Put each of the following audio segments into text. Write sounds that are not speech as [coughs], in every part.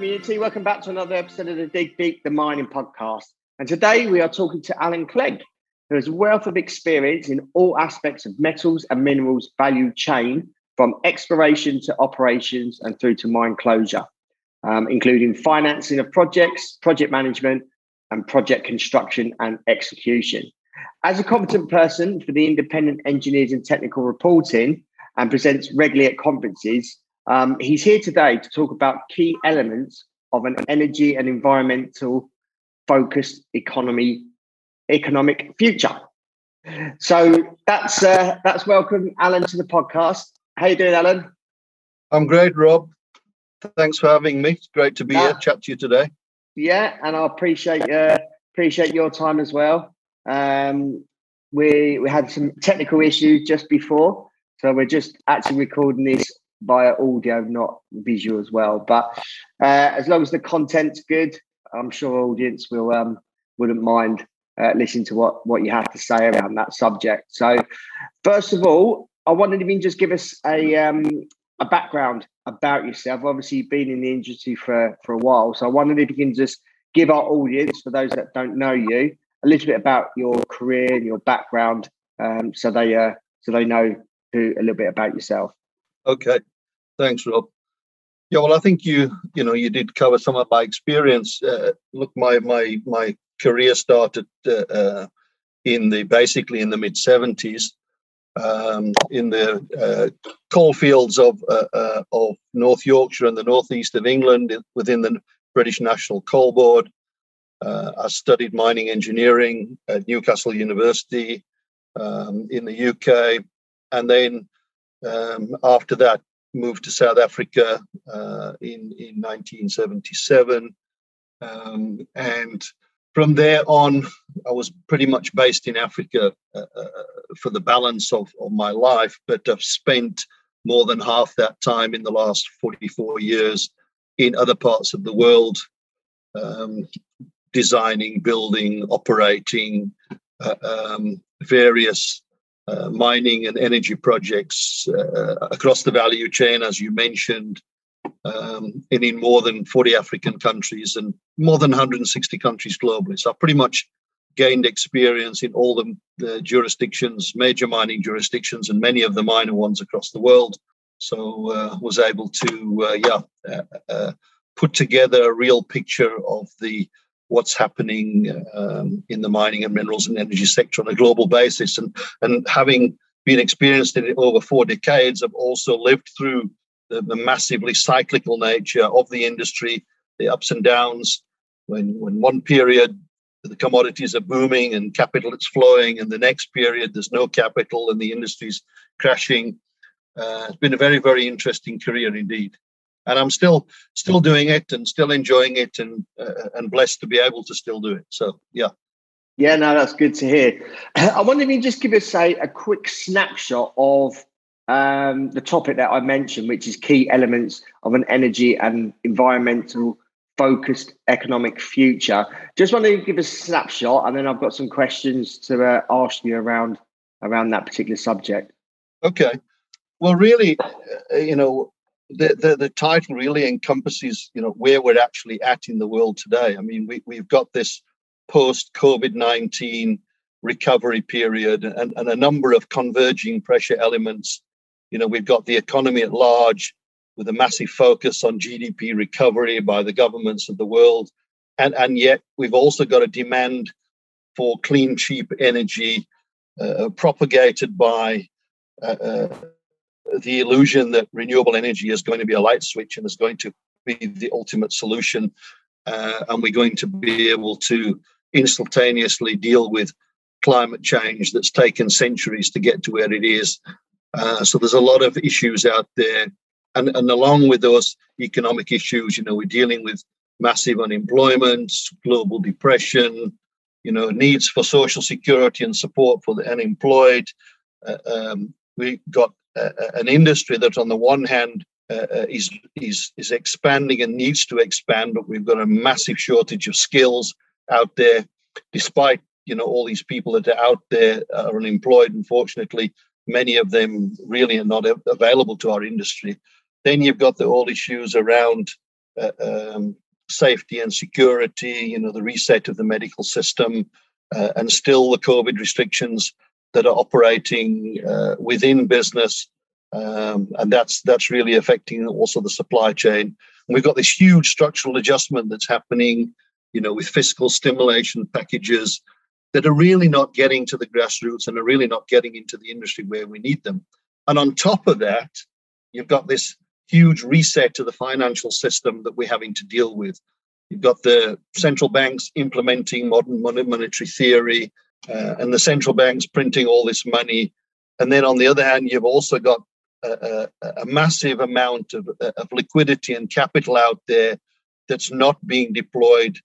community. Welcome back to another episode of the Dig Deep, the mining podcast. And today we are talking to Alan Clegg, who has a wealth of experience in all aspects of metals and minerals value chain, from exploration to operations and through to mine closure, um, including financing of projects, project management, and project construction and execution. As a competent person for the independent engineers and technical reporting and presents regularly at conferences, um, he's here today to talk about key elements of an energy and environmental focused economy economic future. So that's uh, that's welcome, Alan, to the podcast. How you doing, Alan? I'm great, Rob. Thanks for having me. It's great to be here, chat to you today. Yeah, and I appreciate uh, appreciate your time as well. Um, we we had some technical issues just before, so we're just actually recording this via audio, not visual as well. But uh, as long as the content's good, I'm sure audience will um, wouldn't mind uh, listening to what what you have to say around that subject. So, first of all, I wanted to just give us a um, a background about yourself. Obviously, you've been in the industry for for a while, so I wondered if you can just give our audience, for those that don't know you, a little bit about your career and your background, um, so they uh, so they know who, a little bit about yourself. Okay, thanks, Rob. Yeah, well, I think you you know you did cover some of my experience. Uh, look, my my my career started uh, uh, in the basically in the mid seventies um, in the uh, coal fields of uh, uh, of North Yorkshire and the northeast of England within the British National Coal Board. I studied mining engineering at Newcastle University um, in the UK, and then um, after that, moved to South Africa uh, in in 1977, um, and from there on, I was pretty much based in Africa uh, uh, for the balance of, of my life. But I've spent more than half that time in the last 44 years in other parts of the world, um, designing, building, operating uh, um, various uh, mining and energy projects uh, across the value chain, as you mentioned, um, and in more than 40 African countries and more than 160 countries globally. So I pretty much gained experience in all the, the jurisdictions, major mining jurisdictions, and many of the minor ones across the world. So uh, was able to, uh, yeah, uh, uh, put together a real picture of the what's happening um, in the mining and minerals and energy sector on a global basis. And, and having been experienced in it over four decades, I've also lived through the, the massively cyclical nature of the industry, the ups and downs. When, when one period the commodities are booming and capital is flowing, and the next period there's no capital and the industry's crashing. Uh, it's been a very, very interesting career indeed and I'm still still doing it and still enjoying it and uh, and blessed to be able to still do it. So yeah. Yeah, no, that's good to hear. [clears throat] I wonder if you just give us say a quick snapshot of um, the topic that I mentioned, which is key elements of an energy and environmental focused economic future. Just want to give us a snapshot, and then I've got some questions to uh, ask you around around that particular subject. Okay. Well, really, uh, you know, the, the, the title really encompasses you know where we're actually at in the world today. I mean, we, we've got this post COVID 19 recovery period and, and a number of converging pressure elements. You know, we've got the economy at large with a massive focus on GDP recovery by the governments of the world. And, and yet we've also got a demand for clean, cheap energy uh, propagated by uh, uh, the illusion that renewable energy is going to be a light switch and is going to be the ultimate solution, uh, and we're going to be able to instantaneously deal with climate change that's taken centuries to get to where it is. Uh, so there's a lot of issues out there, and and along with those economic issues, you know, we're dealing with massive unemployment, global depression, you know, needs for social security and support for the unemployed. Uh, um, we got an industry that, on the one hand, uh, uh, is, is, is expanding and needs to expand, but we've got a massive shortage of skills out there, despite you know all these people that are out there are unemployed. Unfortunately, many of them really are not available to our industry. Then you've got the all issues around uh, um, safety and security, you know, the reset of the medical system, uh, and still the COVID restrictions that are operating uh, within business. Um, and that's that's really affecting also the supply chain. And we've got this huge structural adjustment that's happening, you know, with fiscal stimulation packages that are really not getting to the grassroots and are really not getting into the industry where we need them. And on top of that, you've got this huge reset to the financial system that we're having to deal with. You've got the central banks implementing modern monetary theory uh, and the central banks printing all this money. And then on the other hand, you've also got a, a, a massive amount of, of liquidity and capital out there that's not being deployed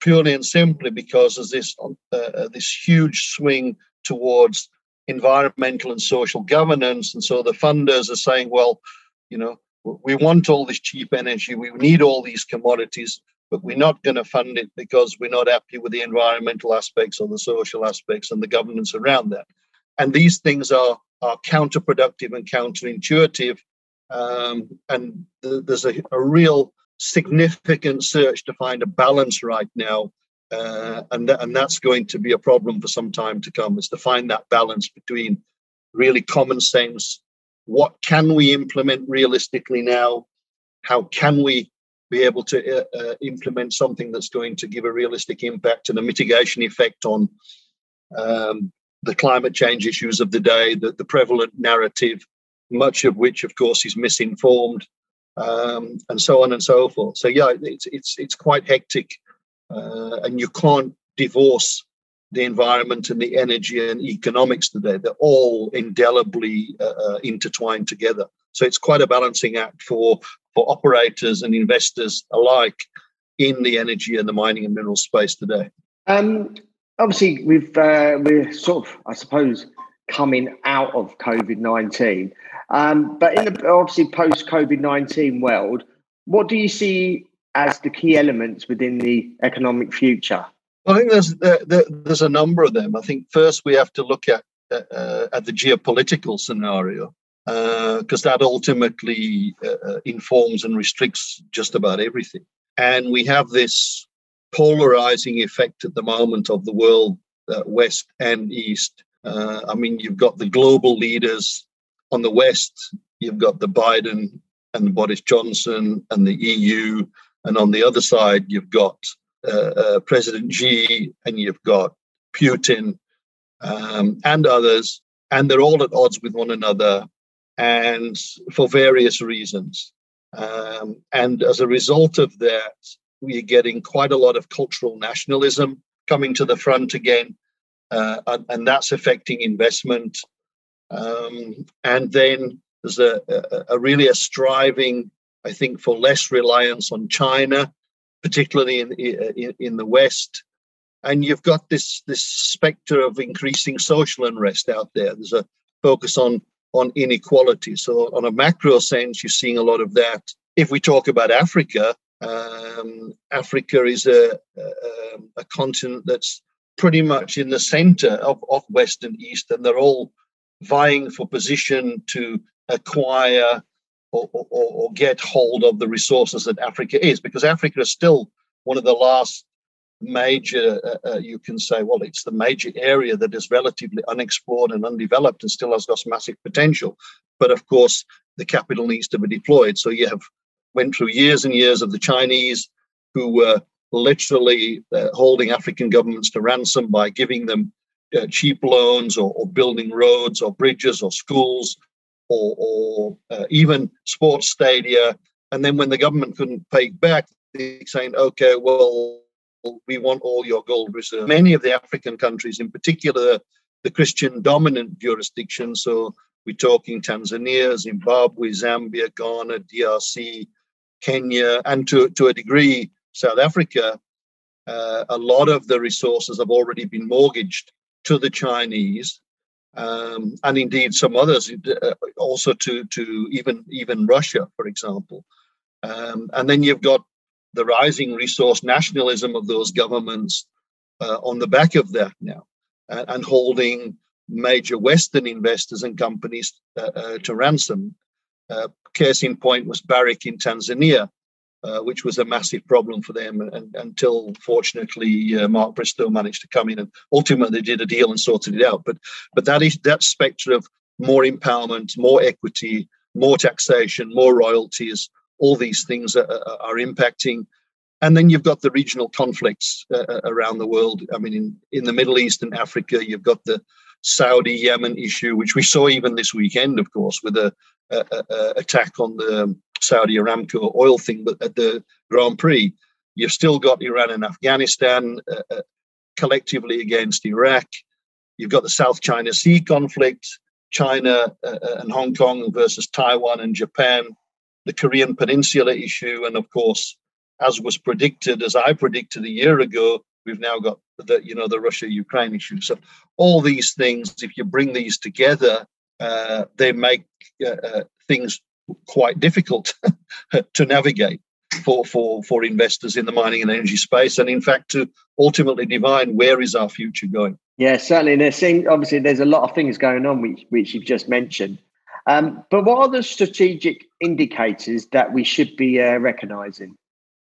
purely and simply because of this uh, uh, this huge swing towards environmental and social governance. And so the funders are saying well you know we want all this cheap energy. We need all these commodities but we're not going to fund it because we're not happy with the environmental aspects or the social aspects and the governance around that and these things are are counterproductive and counterintuitive um, and th- there's a, a real significant search to find a balance right now. Uh, and, th- and that's going to be a problem for some time to come is to find that balance between really common sense what can we implement realistically now how can we be able to uh, uh, implement something that's going to give a realistic impact and a mitigation effect on um, the climate change issues of the day the, the prevalent narrative much of which of course is misinformed um, and so on and so forth. So yeah, it's it's it's quite hectic, uh, and you can't divorce the environment and the energy and economics today. They're all indelibly uh, uh, intertwined together. So it's quite a balancing act for for operators and investors alike in the energy and the mining and mineral space today. Um, obviously, we've uh, we're sort of, I suppose, coming out of COVID nineteen. Um, but in the obviously post COVID 19 world, what do you see as the key elements within the economic future? I think there's there, there's a number of them. I think first we have to look at uh, at the geopolitical scenario because uh, that ultimately uh, uh, informs and restricts just about everything. And we have this polarizing effect at the moment of the world, west and east. I mean, you've got the global leaders on the west, you've got the Biden and Boris Johnson and the EU, and on the other side, you've got uh, uh, President Xi and you've got Putin um, and others, and they're all at odds with one another, and for various reasons. Um, and as a result of that, we're getting quite a lot of cultural nationalism coming to the front again, uh, and, and, that's affecting investment um, and then there's a, a, a, really a striving, I think, for less reliance on China, particularly in, in, in the West. And you've got this this specter of increasing social unrest out there. There's a focus on on inequality. So, on a macro sense, you're seeing a lot of that. If we talk about Africa, um, Africa is a, a, a, continent that's pretty much in the center of, of West and East, and they're all vying for position to acquire or, or, or, get hold of the resources that Africa is, because Africa is still one of the last major, uh, uh, you can say, well, it's the major area that is relatively unexplored and undeveloped and still has got massive potential. But of course, the capital needs to be deployed. So you have went through years and years of the Chinese who were literally uh, holding African governments to ransom by giving them uh, cheap loans or, or, building roads or bridges or schools or, or uh, even sports stadia. And then when the government couldn't pay back, they saying, okay, well, we want all your gold reserves. Many of the African countries, in particular the Christian dominant jurisdictions, so we're talking Tanzania, Zimbabwe, Zambia, Ghana, DRC, Kenya, and to, to a degree, South Africa, uh, a lot of the resources have already been mortgaged to the Chinese, um, and indeed some others, uh, also to to even even Russia, for example. Um, and then you've got the rising resource nationalism of those governments uh, on the back of that now, uh, and holding major Western investors and companies uh, uh, to ransom. case in point was Barrick in Tanzania, uh, which was a massive problem for them and, and, until fortunately uh, Mark Bristow managed to come in and ultimately did a deal and sorted it out. But but that is that spectre of more empowerment, more equity, more taxation, more royalties, all these things are, are impacting. And then you've got the regional conflicts uh, uh, around the world. I mean, in, in the Middle East and Africa, you've got the Saudi Yemen issue, which we saw even this weekend, of course, with a, a, a attack on the Saudi Aramco oil thing, but at the Grand Prix, you've still got Iran and Afghanistan uh, uh, collectively against Iraq. You've got the South China Sea conflict, China uh, uh, and Hong Kong versus Taiwan and Japan, the Korean Peninsula issue, and of course, as was predicted, as I predicted a year ago, we've now got the you know the Russia-Ukraine issue. So all these things, if you bring these together, uh, they make uh, things quite difficult [laughs] to navigate for, for, for investors in the mining and energy space, and in fact to ultimately divine where is our future going. Yeah, certainly. There's obviously there's a lot of things going on which, which you've just mentioned. Um, but what are the strategic indicators that we should be uh, recognizing?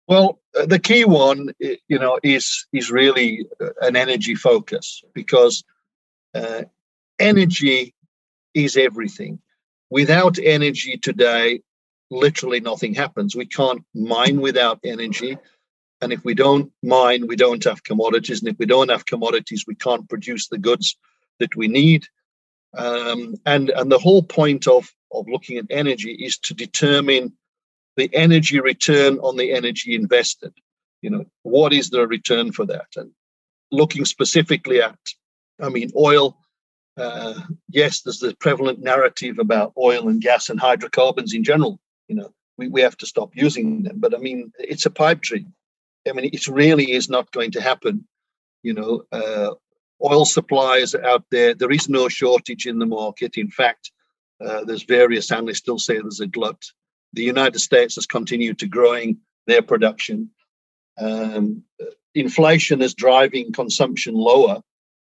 Well, uh, the key one, you know, is is really uh, an energy focus because uh, energy is everything without energy today, literally nothing happens. We can't mine without energy. And if we don't mine, we don't have commodities. And if we don't have commodities, we can't produce the goods that we need. Um, and, and the whole point of, of looking at energy is to determine the energy return on the energy invested. You know, what is the return for that? And looking specifically at, I mean, oil, uh, yes, there's the prevalent narrative about oil and gas and hydrocarbons in general. You know, we, we have to stop using them. But I mean, it's a pipe dream. I mean, it really is not going to happen. You know, uh, oil supplies out there. There is no shortage in the market. In fact, uh, there's various analysts still say there's a glut. The United States has continued to growing their production. Um, inflation is driving consumption lower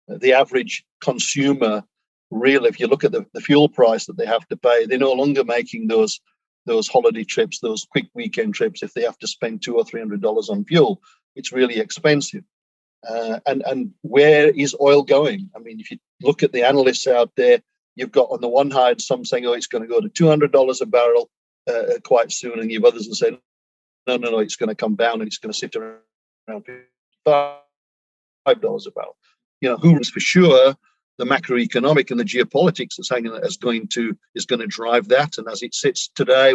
the average consumer really if you look at the, the fuel price that they have to pay they're no longer making those those holiday trips those quick weekend trips if they have to spend two or three hundred dollars on fuel it's really expensive uh, and and where is oil going i mean if you look at the analysts out there you've got on the one hand some saying oh it's going to go to $200 a barrel uh, quite soon and you've others that say no no no it's going to come down and it's going to sit around $5 a barrel you know, who is for sure the macroeconomic and the geopolitics that's hanging is going to is going to drive that. And as it sits today,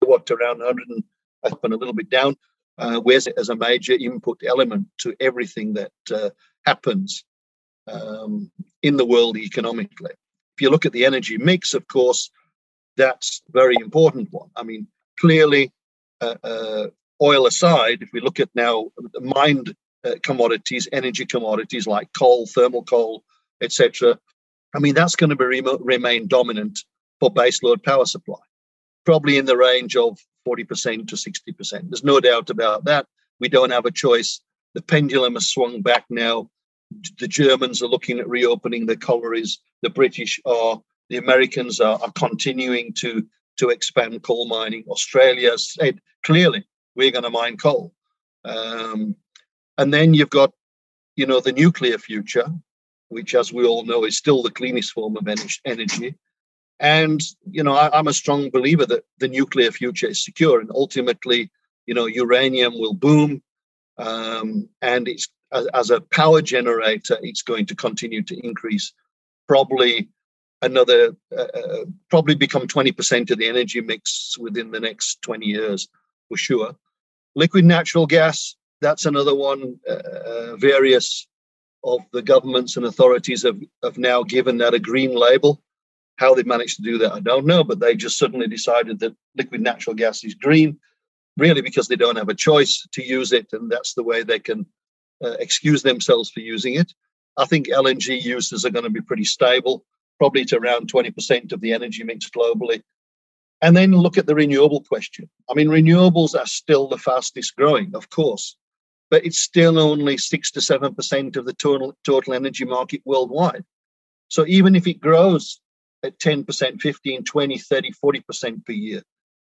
what around 100 and up and a little bit down, uh, where's it as a major input element to everything that uh, happens um, in the world economically. If you look at the energy mix, of course, that's a very important one. I mean, clearly, uh, uh oil aside, if we look at now mined uh, commodities, energy commodities like coal, thermal coal, etc. I mean, that's going to be re- remain dominant for baseload power supply, probably in the range of 40% to 60%. There's no doubt about that. We don't have a choice. The pendulum has swung back now. The Germans are looking at reopening the collieries. The British are. The Americans are, are continuing to, to expand coal mining. Australia said clearly, we're going to mine coal. Um, and then you've got, you know, the nuclear future, which, as we all know, is still the cleanest form of energy. And, you know, I, am a strong believer that the nuclear future is secure and ultimately, you know, uranium will boom. Um, and it's as, as a power generator, it's going to continue to increase probably another uh, uh probably become 20% of the energy mix within the next 20 years for sure liquid natural gas that's another one. Uh, uh, various of the governments and authorities have, have now given that a green label. How they managed to do that, I don't know, but they just suddenly decided that liquid natural gas is green. really because they don't have a choice to use it, and that's the way they can uh, excuse themselves for using it. I think LNG uses are going to be pretty stable, probably to around 20% of the energy mix globally. And then look at the renewable question. I mean, renewables are still the fastest growing, of course, but it's still only 6 to 7% of the total, total energy market worldwide. So even if it grows at 10%, 15, 20, 30, 40% per year,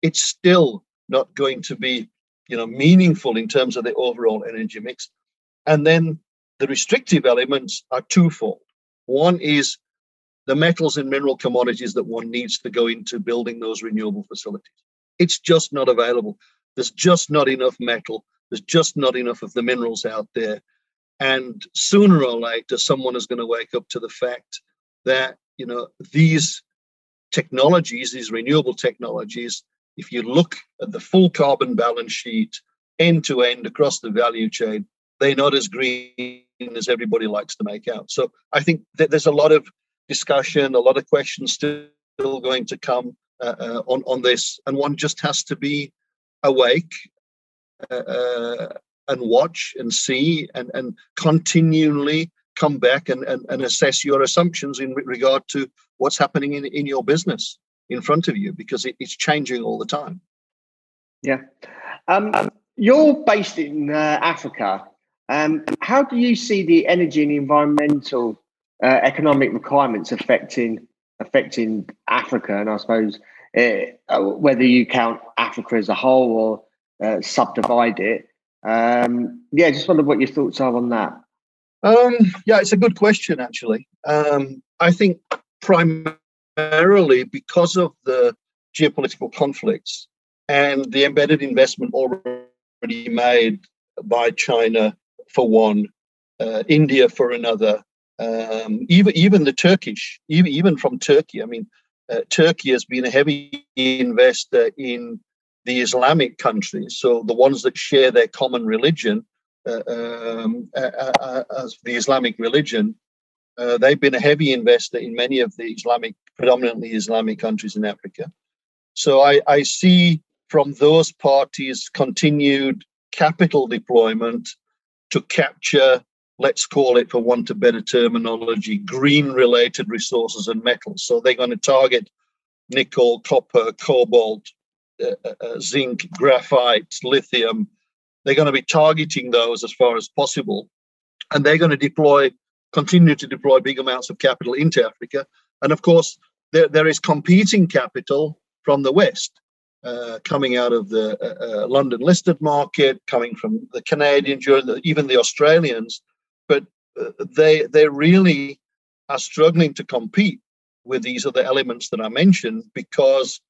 it's still not going to be you know, meaningful in terms of the overall energy mix. And then the restrictive elements are twofold. One is the metals and mineral commodities that one needs to go into building those renewable facilities. It's just not available. There's just not enough metal. There's just not enough of the minerals out there. And sooner or later, someone is going to wake up to the fact that, you know, these technologies, these renewable technologies, if you look at the full carbon balance sheet end to end across the value chain, they're not as green as everybody likes to make out. So I think there's a lot of discussion, a lot of questions still going to come uh, uh, on on this, and one just has to be awake uh, uh, and watch and see and and continually come back and, and, and assess your assumptions in regard to what's happening in, in your business in front of you because it, it's changing all the time. Yeah. Um, you're based in uh, Africa. Um, how do you see the energy and environmental uh, economic requirements affecting affecting Africa? And I suppose uh, whether you count Africa as a whole or uh, subdivide it. Um, yeah, just wonder what your thoughts are on that. Um, yeah, it's a good question, actually. Um, I think primarily because of the geopolitical conflicts and the embedded investment already made by China for one, uh, India for another, um, even even the Turkish, even even from Turkey. I mean, uh, Turkey has been a heavy investor in the Islamic countries, so the ones that share their common religion um, as the Islamic religion. Uh, they've been a heavy investor in many of the Islamic, predominantly Islamic countries in Africa. So I, I see from those parties continued capital deployment to capture, let's call it for want of better terminology, green related resources and metals. So they're going to target nickel, copper, cobalt, uh, uh, uh, zinc, graphite, lithium. They're going to be targeting those as far as possible. And they're going to deploy, continue to deploy big amounts of capital into Africa. And of course, there, there is competing capital from the West. Uh, coming out of the uh, uh, London listed market, coming from the Canadians, even the Australians, but uh, they they really are struggling to compete with these other elements that I mentioned because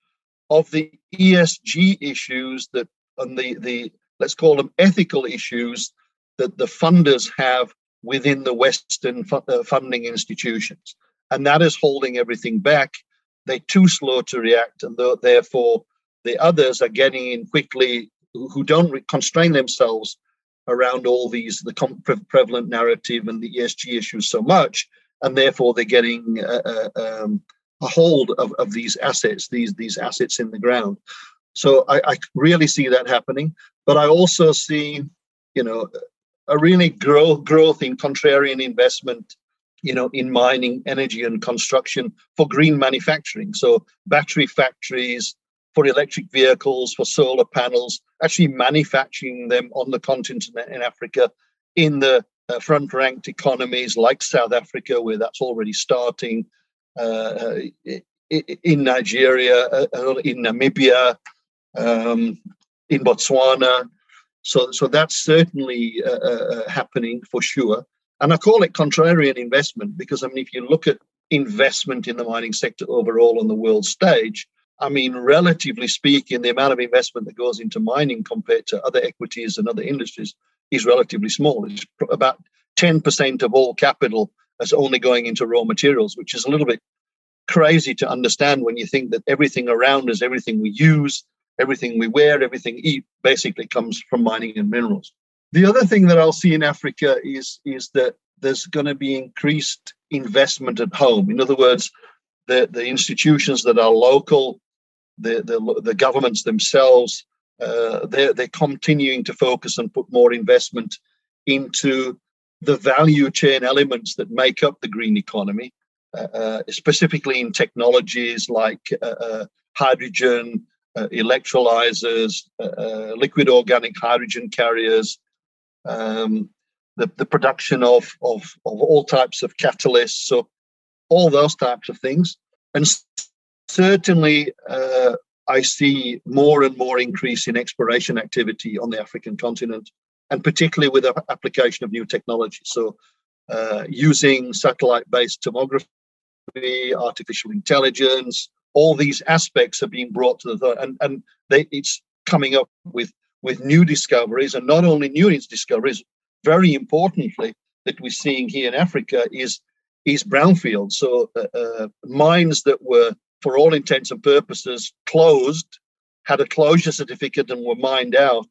of the ESG issues that and the the let's call them ethical issues that the funders have within the Western fu- uh, funding institutions, and that is holding everything back. They're too slow to react, and therefore the others are getting in quickly who don't constrain themselves around all these the prevalent narrative and the ESG issues so much, and therefore they're getting uh, uh, um, a hold of, of these assets, these these assets in the ground. So I, I, really see that happening, but I also see, you know, a really growth growth in contrarian investment, you know, in mining, energy, and construction for green manufacturing. So battery factories, for electric vehicles, for solar panels, actually manufacturing them on the continent in Africa in the uh, front ranked economies like South Africa, where that's already starting, uh, in Nigeria, uh, in Namibia, um, in Botswana. So, so that's certainly uh, uh, happening for sure. And I call it contrarian investment because, I mean, if you look at investment in the mining sector overall on the world stage, I mean, relatively speaking, the amount of investment that goes into mining compared to other equities and other industries is relatively small. It's about 10% of all capital that's only going into raw materials, which is a little bit crazy to understand when you think that everything around us, everything we use, everything we wear, everything eat, basically comes from mining and minerals. The other thing that I'll see in Africa is, is that there's going to be increased investment at home. In other words, the, the institutions that are local the, the, the governments themselves uh, they're, they're continuing to focus and put more investment into the value chain elements that make up the green economy, uh, uh specifically in technologies like uh, uh, electrolyzers, liquid organic hydrogen carriers, um, the, the production of, of, of all types of catalysts. So, all those types of things. And certainly, uh, I see more and more increase in exploration activity on the African continent, and particularly with the application of new technology. So, uh, using satellite based tomography, artificial intelligence, all these aspects are being brought to the and, and they, it's coming up with with new discoveries, and not only new discoveries, very importantly, that we're seeing here in Africa is is brownfield. So uh, uh, mines that were, for all intents and purposes, closed, had a closure certificate and were mined out,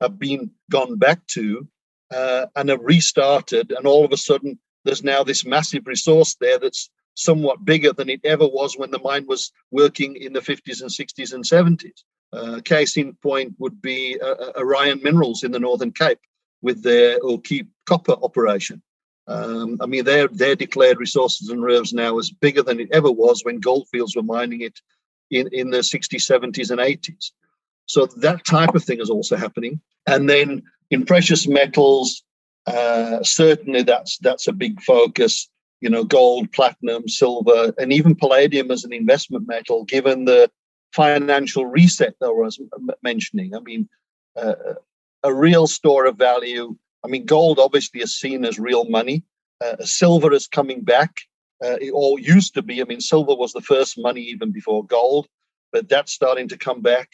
have been gone back to, uh, and have restarted. And all of a sudden, there's now this massive resource there that's somewhat bigger than it ever was when the mine was working in the 50s and 60s and 70s. Uh, case in point would be uh, uh, Orion Minerals in the Northern Cape with their O'Kiep copper operation. Um, I mean, their their declared resources and reserves now is bigger than it ever was when goldfields were mining it in, in the 60s, 70s, and 80s. So that type of thing is also happening. And then in precious metals, uh, certainly that's that's a big focus. You know, gold, platinum, silver, and even palladium as an investment metal, given the financial reset that I was mentioning. I mean, uh, a real store of value. I mean, gold obviously is seen as real money. Uh, silver is coming back. Uh, it all used to be. I mean, silver was the first money even before gold, but that's starting to come back.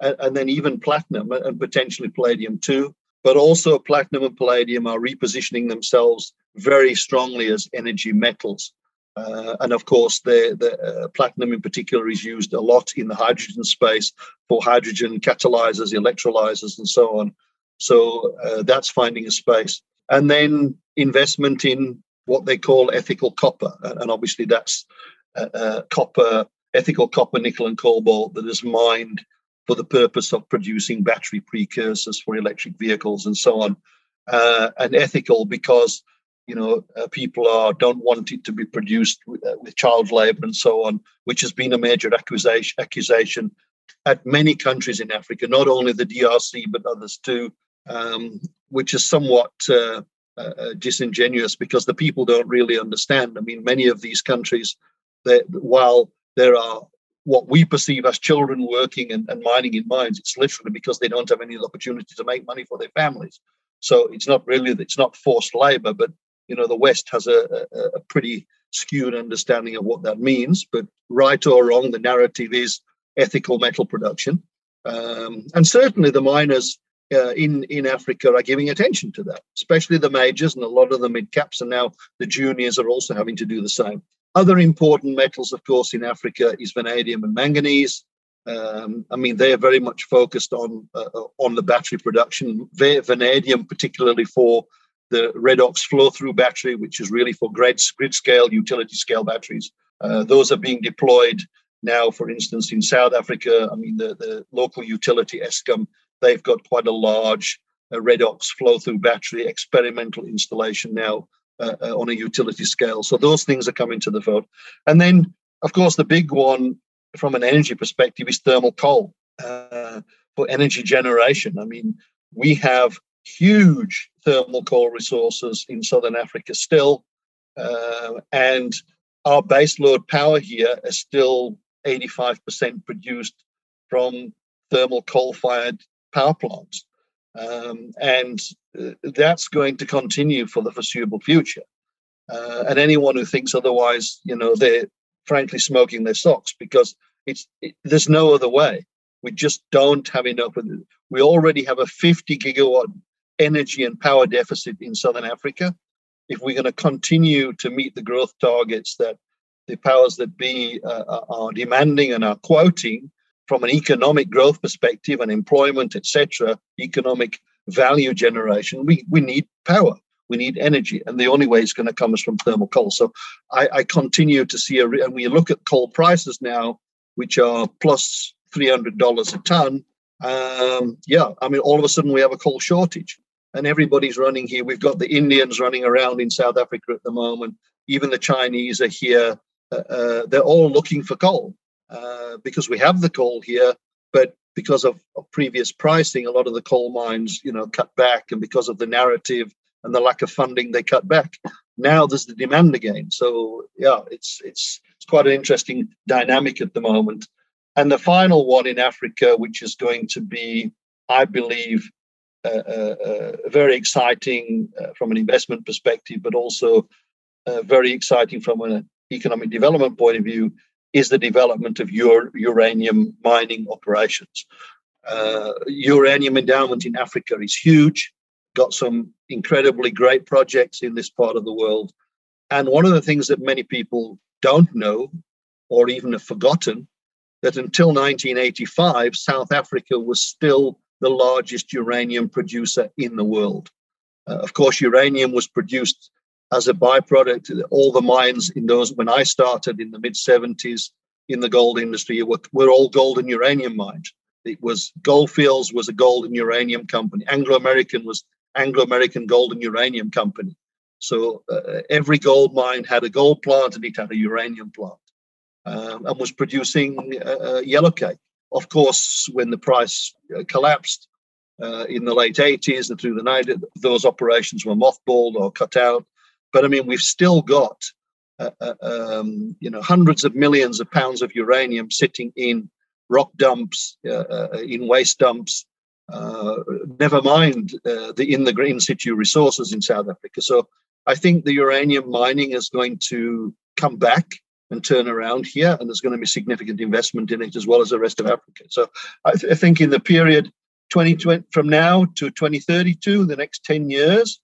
And, and then even platinum and potentially palladium too. But also, platinum and palladium are repositioning themselves very strongly as energy metals. Uh, and of course, the, the uh, platinum in particular is used a lot in the hydrogen space for hydrogen catalyzers, electrolyzers, and so on. So uh, that's finding a space. And then investment in what they call ethical copper. And obviously, that's uh, uh, copper, ethical copper, nickel, and cobalt that is mined for the purpose of producing battery precursors for electric vehicles and so on. Uh, and ethical because you know uh, people are don't want it to be produced with, uh, with child labor and so on, which has been a major accusation accusation at many countries in Africa, not only the DRC but others too um, which is somewhat uh, uh, uh, disingenuous because the people don't really understand. I mean, many of these countries, while there are what we perceive as children working and, and mining in mines, it's literally because they don't have any opportunity to make money for their families. So it's not really it's not forced labor, but you know the West has a, a, a pretty skewed understanding of what that means. But right or wrong, the narrative is ethical metal production, um, and certainly the miners uh, in in Africa are giving attention to that, especially the majors and a lot of the mid caps, and now the juniors are also having to do the same. Other important metals, of course, in Africa is vanadium and manganese. Um, I mean, they are very much focused on uh, on the battery production. Vanadium, particularly for the redox flow through battery, which is really for grid, grid scale, utility scale batteries. Uh, those are being deployed now, for instance, in South Africa. I mean, the, the local utility Eskom They've got quite a large uh, redox flow through battery experimental installation now uh, uh, on a utility scale. So those things are coming to the fore. And then, of course, the big one from an energy perspective is thermal coal uh, for energy generation. I mean, we have huge thermal coal resources in southern Africa still, uh, and our baseload power here is still 85% produced from thermal coal fired power plants. Um, and uh, that's going to continue for the foreseeable future. Uh, and anyone who thinks otherwise, you know, they're frankly smoking their socks because it's it, there's no other way. We just don't have enough. We already have a 50 gigawatt energy and power deficit in Southern Africa. If we're going to continue to meet the growth targets that the powers that be uh, are demanding and are quoting, from an economic growth perspective and employment, etc., economic value generation, we, we need power. We need energy. And the only way it's going to come is from thermal coal. So I, I continue to see, a, and we look at coal prices now, which are plus $300 a ton, Um, yeah, I mean, all of a sudden we have a coal shortage and everybody's running here. We've got the Indians running around in South Africa at the moment. Even the Chinese are here. Uh, uh, they're all looking for coal uh, because we have the coal here, but because of, of, previous pricing, a lot of the coal mines, you know, cut back, and because of the narrative and the lack of funding, they cut back. Now there's the demand again. So yeah, it's it's it's quite an interesting dynamic at the moment. And the final one in Africa, which is going to be, I believe, uh, uh, very exciting uh, from an investment perspective, but also uh, very exciting from an economic development point of view, is the development of ur- uranium mining operations. Uh, uranium endowment in Africa is huge, got some incredibly great projects in this part of the world. And one of the things that many people don't know or even have forgotten that until 1985, South Africa was still the largest uranium producer in the world. Uh, of course, uranium was produced as a byproduct. All the mines in those, when I started in the mid 70s in the gold industry, were, were all gold and uranium mines. It was Goldfields was a gold and uranium company. Anglo American was Anglo American Gold and Uranium Company. So uh, every gold mine had a gold plant and it had a uranium plant um, and was producing uh, uh, yellow cake. Of course, when the price uh, collapsed uh, in the late 80s and through the 90s, those operations were mothballed or cut out. But I mean, we've still got uh, uh, um, you know hundreds of millions of pounds of uranium sitting in rock dumps, in waste dumps. never mind the in the green situ resources in South Africa. So I think the uranium mining is going to come back and turn around here, and there's going to be significant investment in it as well as the rest of Africa. So I, th- I think in the period 2020 from now to 2032, the next 10 years,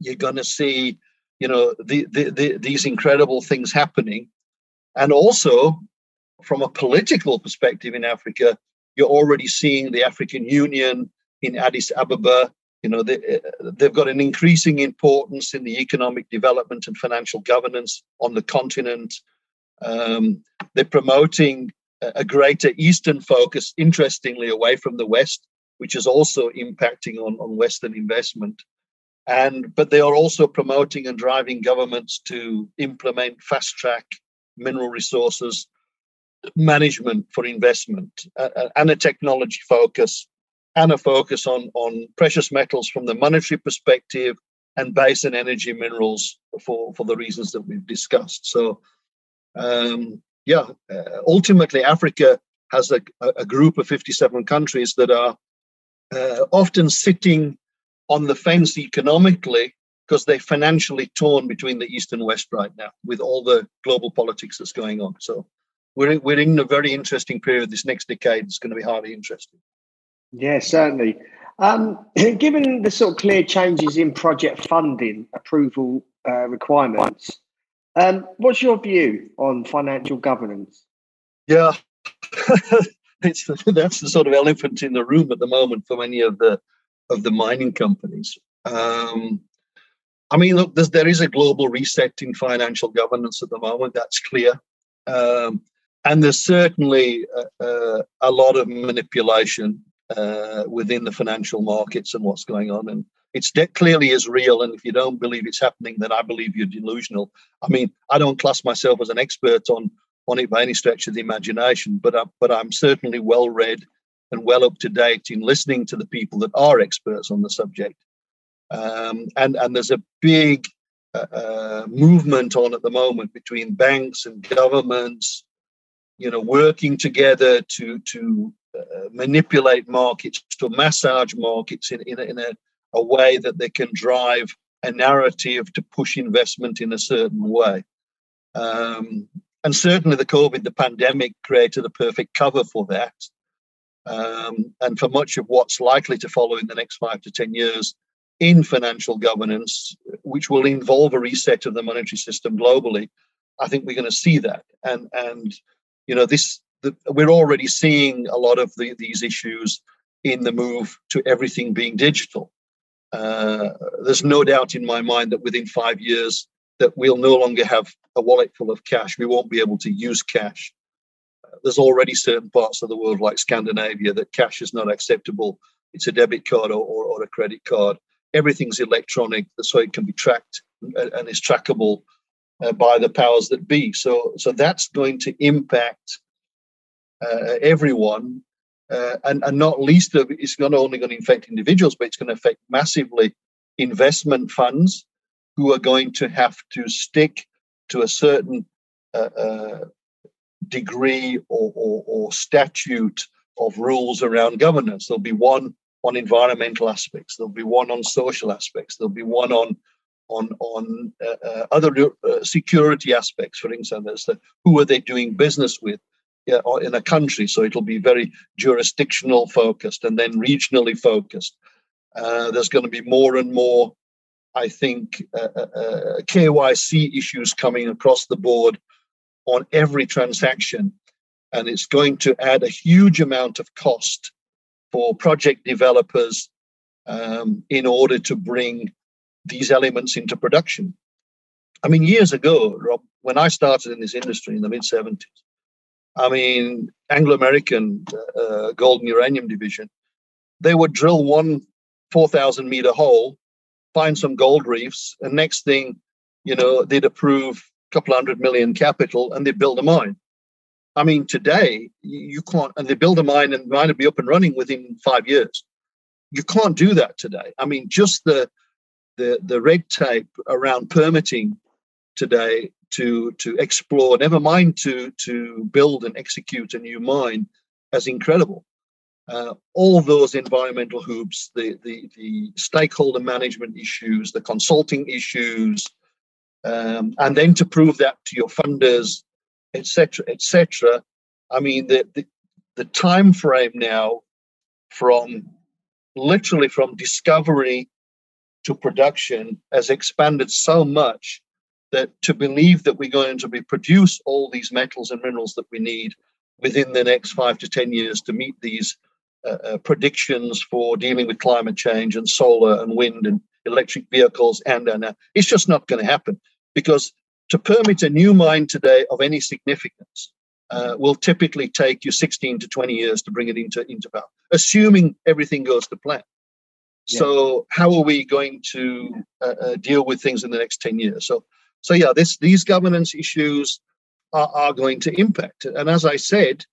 you're going to see, you know, the, the, the, these incredible things happening, and also from a political perspective in Africa, you're already seeing the African Union in Addis Ababa. You know, they, they've got an increasing importance in the economic development and financial governance on the continent. Um, they're promoting a greater Eastern focus, interestingly, away from the West, which is also impacting on, on Western investment. And but they are also promoting and driving governments to implement fast track mineral resources management for investment uh, and a technology focus and a focus on, on precious metals from the monetary perspective and base and energy minerals for, for the reasons that we've discussed. So um, yeah, uh, ultimately, Africa has a, a, group of 57 countries that are uh, often sitting on the fence economically because they're financially torn between the East and West right now with all the global politics that's going on. So we're, we're in a very interesting period. This next decade is going to be highly interesting. Yeah, certainly. Um, [clears throat] given the sort of clear changes in project funding approval uh, requirements, um, what's your view on financial governance? Yeah, [laughs] it's, that's the sort of elephant in the room at the moment for many of the of the mining companies. Um, I mean, look, there is a global reset in financial governance at the moment. That's clear, um, and there's certainly a, a, a lot of manipulation uh, within the financial markets and what's going on. And it's de- clearly is real. And if you don't believe it's happening, then I believe you're delusional. I mean, I don't class myself as an expert on on it by any stretch of the imagination, but I, but I'm certainly well read and well up to date in listening to the people that are experts on the subject. Um, and and there's a big uh, uh, movement on at the moment between banks and governments, you know, working together to to uh, manipulate markets, to massage markets in in a, in a a way that they can drive a narrative to push investment in a certain way. Um, and certainly the COVID, the pandemic created a perfect cover for that. Um, and for much of what's likely to follow in the next five to 10 years in financial governance, which will involve a reset of the monetary system globally, I think we're going to see that. And, and you know, this the, we're already seeing a lot of the, these issues in the move to everything being digital. Uh, there's no doubt in my mind that within five years that we'll no longer have a wallet full of cash. We won't be able to use cash. There's already certain parts of the world, like Scandinavia, that cash is not acceptable. It's a debit card or, or, or a credit card. Everything's electronic, so it can be tracked and, and is trackable uh, by the powers that be. So, so that's going to impact uh, everyone, uh, and, and not least of it's not only going to affect individuals, but it's going to affect massively investment funds who are going to have to stick to a certain uh, uh, degree or, or, or, statute of rules around governance. There'll be one on environmental aspects. There'll be one on social aspects. There'll be one on on on uh, uh, other uh, security aspects. For instance, who are they doing business with? in a country, so it'll be very jurisdictional focused and then regionally focused. Uh, there's going to be more and more, I think, uh, uh, KYC issues coming across the board on every transaction. And it's going to add a huge amount of cost for project developers um, in order to bring these elements into production. I mean, years ago, Rob, when I started in this industry in the mid 70s, I mean, Anglo American uh, Gold and Uranium Division, they would drill one 4,000 meter hole, find some gold reefs, and next thing, you know, they'd approve couple hundred million capital and they'd build a mine. I mean, today you can't, and they build a mine and the mine would be up and running within five years. You can't do that today. I mean, just the the the red tape around permitting today to to explore, never mind to to build and execute a new mine, as incredible. Uh, all those environmental hoops, the, the the stakeholder management issues, the consulting issues, um, and then to prove that to your funders, etc., etc. I mean, the, the the time frame now from literally from discovery to production has expanded so much that to believe that we're going to be produce all these metals and minerals that we need within the next five to ten years to meet these uh, uh, predictions for dealing with climate change and solar and wind and electric vehicles and and uh, it's just not going to happen because to permit a new mine today of any significance uh, will typically take you 16 to 20 years to bring it into into power assuming everything goes to plan yeah. so how are we going to uh, uh, deal with things in the next 10 years so so yeah, this these governance issues are, are going to impact. And as I said,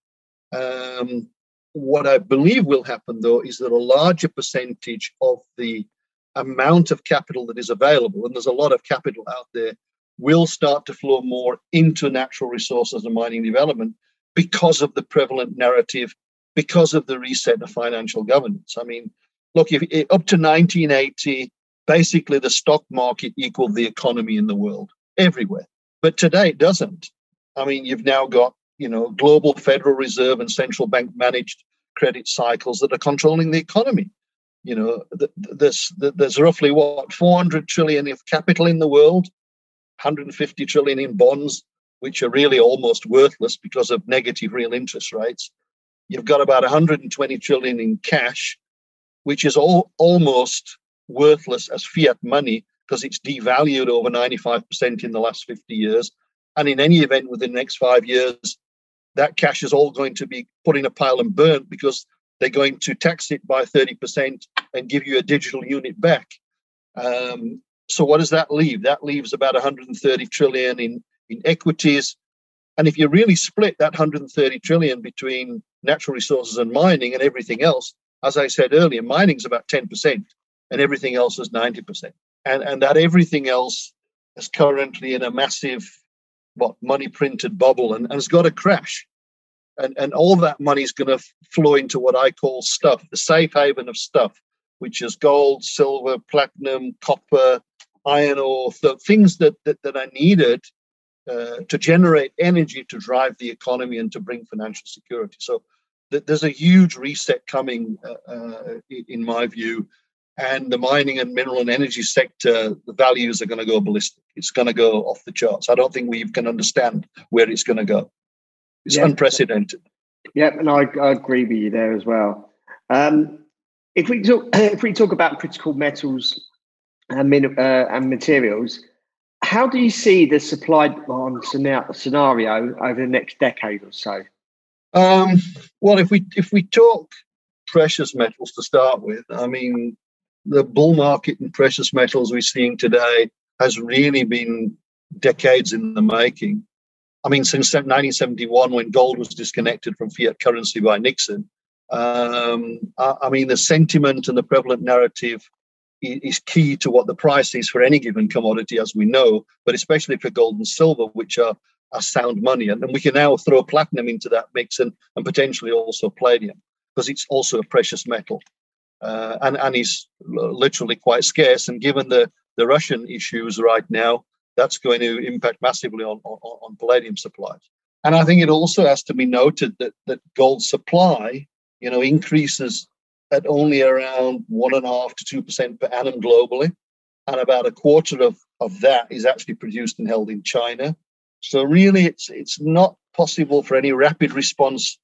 um, what I believe will happen though is that a larger percentage of the amount of capital that is available, and there's a lot of capital out there, will start to flow more into natural resources and mining development because of the prevalent narrative, because of the reset of financial governance. I mean, look, if, eh, up to 1980, basically the stock market equaled the economy in the world everywhere. But today it doesn't. I mean, you've now got, you know, global Federal Reserve and central bank managed credit cycles that are controlling the economy. You know, there's, there's roughly what, 400 trillion of capital in the world, 150 trillion in bonds, which are really almost worthless because of negative real interest rates. You've got about 120 trillion in cash, which is all, almost worthless as fiat money because it's devalued over 95% in the last 50 years. And in any event, within the next five years, that cash is all going to be put in a pile and burnt because they're going to tax it by 30% and give you a digital unit back. Um, so what does that leave? That leaves about 130 trillion in, in equities. And if you really split that 130 trillion between natural resources and mining and everything else, as I said earlier, mining is about 10% and everything else is 90% and, and that everything else is currently in a massive what money printed bubble and, and it's got to crash. And, and all that money is going to flow into what I call stuff, the safe haven of stuff, which is gold, silver, platinum, copper, iron ore, the things that, that, that are needed uh, to generate energy to drive the economy and to bring financial security. So th- there's a huge reset coming, uh, uh, in my view, and the mining and mineral and energy sector, the values are going to go ballistic. It's going to go off the charts. I don't think we can understand where it's going to go. It's yeah. unprecedented. Yeah, and I, I, agree with you there as well. Um, if we talk, [clears throat] if we talk about critical metals and, min, uh, and materials, how do you see the supply scenario over the next decade or so? Um, well, if we if we talk precious metals to start with, I mean, the bull market in precious metals we're seeing today has really been decades in the making. I mean, since 1971, when gold was disconnected from fiat currency by Nixon, um, I, I, mean, the sentiment and the prevalent narrative is key to what the price is for any given commodity, as we know, but especially for gold and silver, which are, are sound money. And, and we can now throw platinum into that mix and, and potentially also palladium, because it's also a precious metal. Uh, and, and is literally quite scarce. And given the, the Russian issues right now, that's going to impact massively on, on, on palladium supplies. And I think it also has to be noted that, that gold supply, you know, increases at only around one and a half to two percent per annum globally, and about a quarter of, of that is actually produced and held in China. So really, it's it's not possible for any rapid response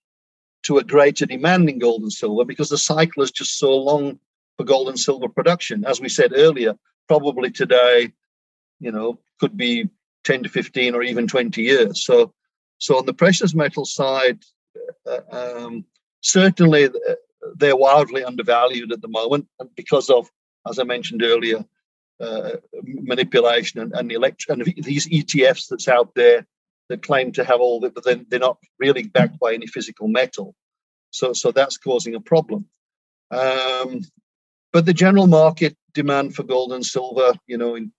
to a greater demand in gold and silver because the cycle is just so long for gold and silver production. As we said earlier, probably today, you know, could be 10 to 15 or even 20 years. So, so on the precious metal side, uh, um, certainly uh, they're wildly undervalued at the moment because of, as I mentioned earlier, uh, manipulation and, and, elect- and these ETFs that's out there that claim to have all that, but then they're not really backed by any physical metal. So, so that's causing a problem. Um, but the general market demand for gold and silver, you know, in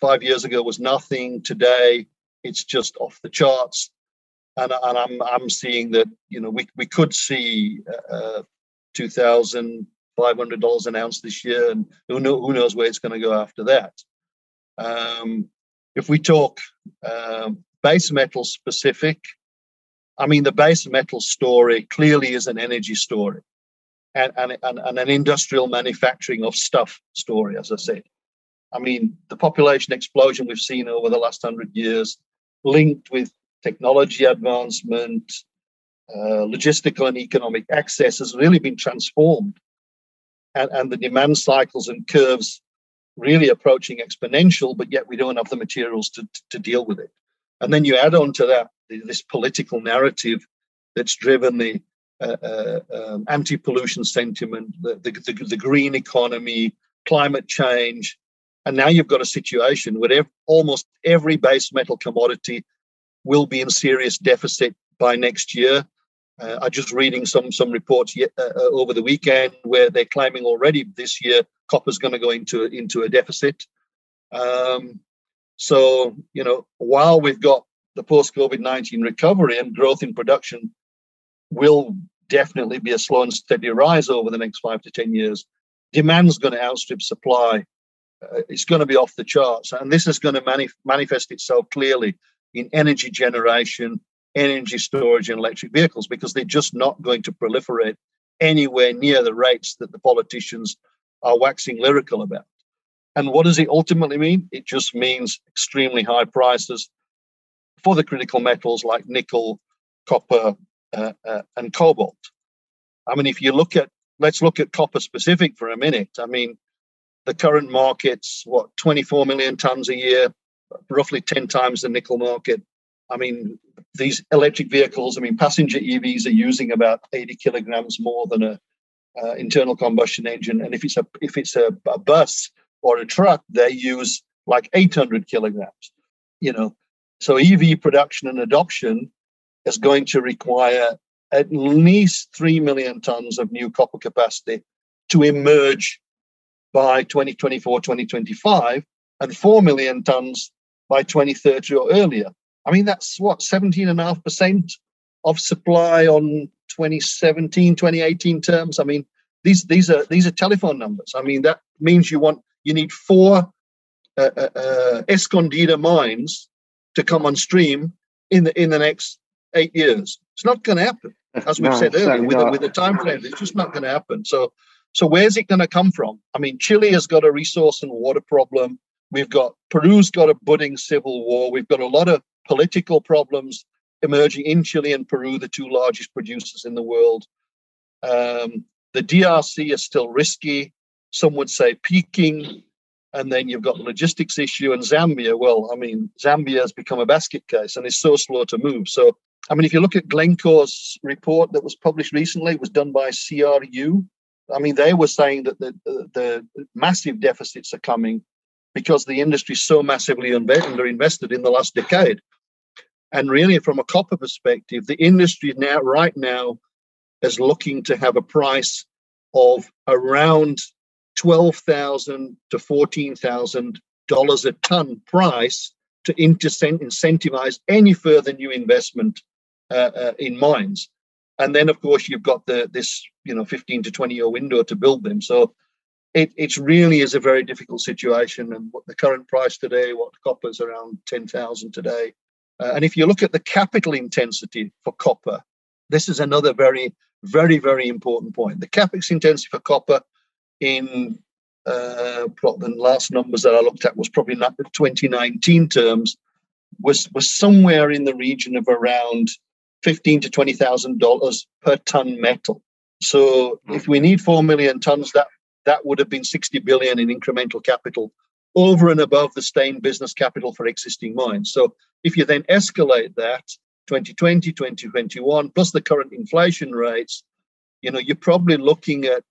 five years ago was nothing. Today, it's just off the charts. And, and I'm, I'm seeing that, you know, we, we could see uh, $2,500 an ounce this year, and who, know, who knows where it's going to go after that. Um, if we talk uh, base metal specific, I mean, the base metal story clearly is an energy story and, and, and, and an industrial manufacturing of stuff story, as I said. I mean, the population explosion we've seen over the last hundred years, linked with technology advancement, uh, logistical and economic access, has really been transformed. And, and the demand cycles and curves really approaching exponential, but yet we don't have the materials to, to deal with it. And then you add on to that this political narrative that's driven the uh, uh, um, anti-pollution sentiment, the, the, the, the, green economy, climate change, and now you've got a situation where ev- almost every base metal commodity will be in serious deficit by next year. Uh, I'm just reading some some reports yet, uh, uh, over the weekend where they're claiming already this year copper's going to go into into a deficit. Um, so you know, while we've got the post COVID nineteen recovery and growth in production, will definitely be a slow and steady rise over the next five to ten years. Demand's going to outstrip supply, uh, it's going to be off the charts. And this is going to manif- manifest itself clearly in energy generation, energy storage, and electric vehicles because they're just not going to proliferate anywhere near the rates that the politicians are waxing lyrical about. And what does it ultimately mean? It just means extremely high prices for the critical metals like nickel, copper, uh, uh, and cobalt. I mean, if you look at, let's look at copper specific for a minute. I mean, the current market's what 24 million tons a year, roughly 10 times the nickel market. I mean, these electric vehicles, I mean, passenger EVs are using about 80 kilograms more than a uh, internal combustion engine, and if it's a if it's a, a bus or a truck, they use like 800 kilograms. You know, so EV production and adoption is going to require at least three million tons of new copper capacity to emerge by 2024, 2025, and 4 million tons by 2030 or earlier. I mean, that's what, 17.5% of supply on 2017, 2018 terms. I mean, these, these, are, these are telephone numbers. I mean, that means you want, you need four uh, uh, uh Escondida mines to come on stream in the, in the next eight years. It's not going to happen, as we've no, said earlier, with, the, with the time frame. It's just not going to happen. So so where's it going to come from? I mean, Chile has got a resource and water problem. We've got Peru's got a budding civil war. We've got a lot of political problems emerging in Chile and Peru, the two largest producers in the world. Um, the DRC is still risky. Some would say peaking. And then you've got the logistics issue and Zambia. Well, I mean, Zambia has become a basket case and it's so slow to move. So I mean, if you look at Glencore's report that was published recently, it was done by CRU. I mean, they were saying that the, the, the massive deficits are coming because the industry is so massively underinvested in the last decade. And really, from a copper perspective, the industry now, right now, is looking to have a price of around twelve thousand to fourteen thousand dollars a ton price to incentivize any further new investment uh, uh, in mines. And then, of course, you've got the this you know 15 to 20 year window to build them. So it it really is a very difficult situation. And what the current price today, what copper's around 10,000 today. Uh, and if you look at the capital intensity for copper, this is another very, very, very important point. The capex intensity for copper in uh, the last numbers that I looked at was probably not the 2019 terms was was somewhere in the region of around fifteen to twenty thousand dollars per ton metal. So if we need four million tons, that that would have been 60 billion in incremental capital over and above the staying business capital for existing mines. So if you then escalate that 2020, 2021, plus the current inflation rates, you know, you're probably looking at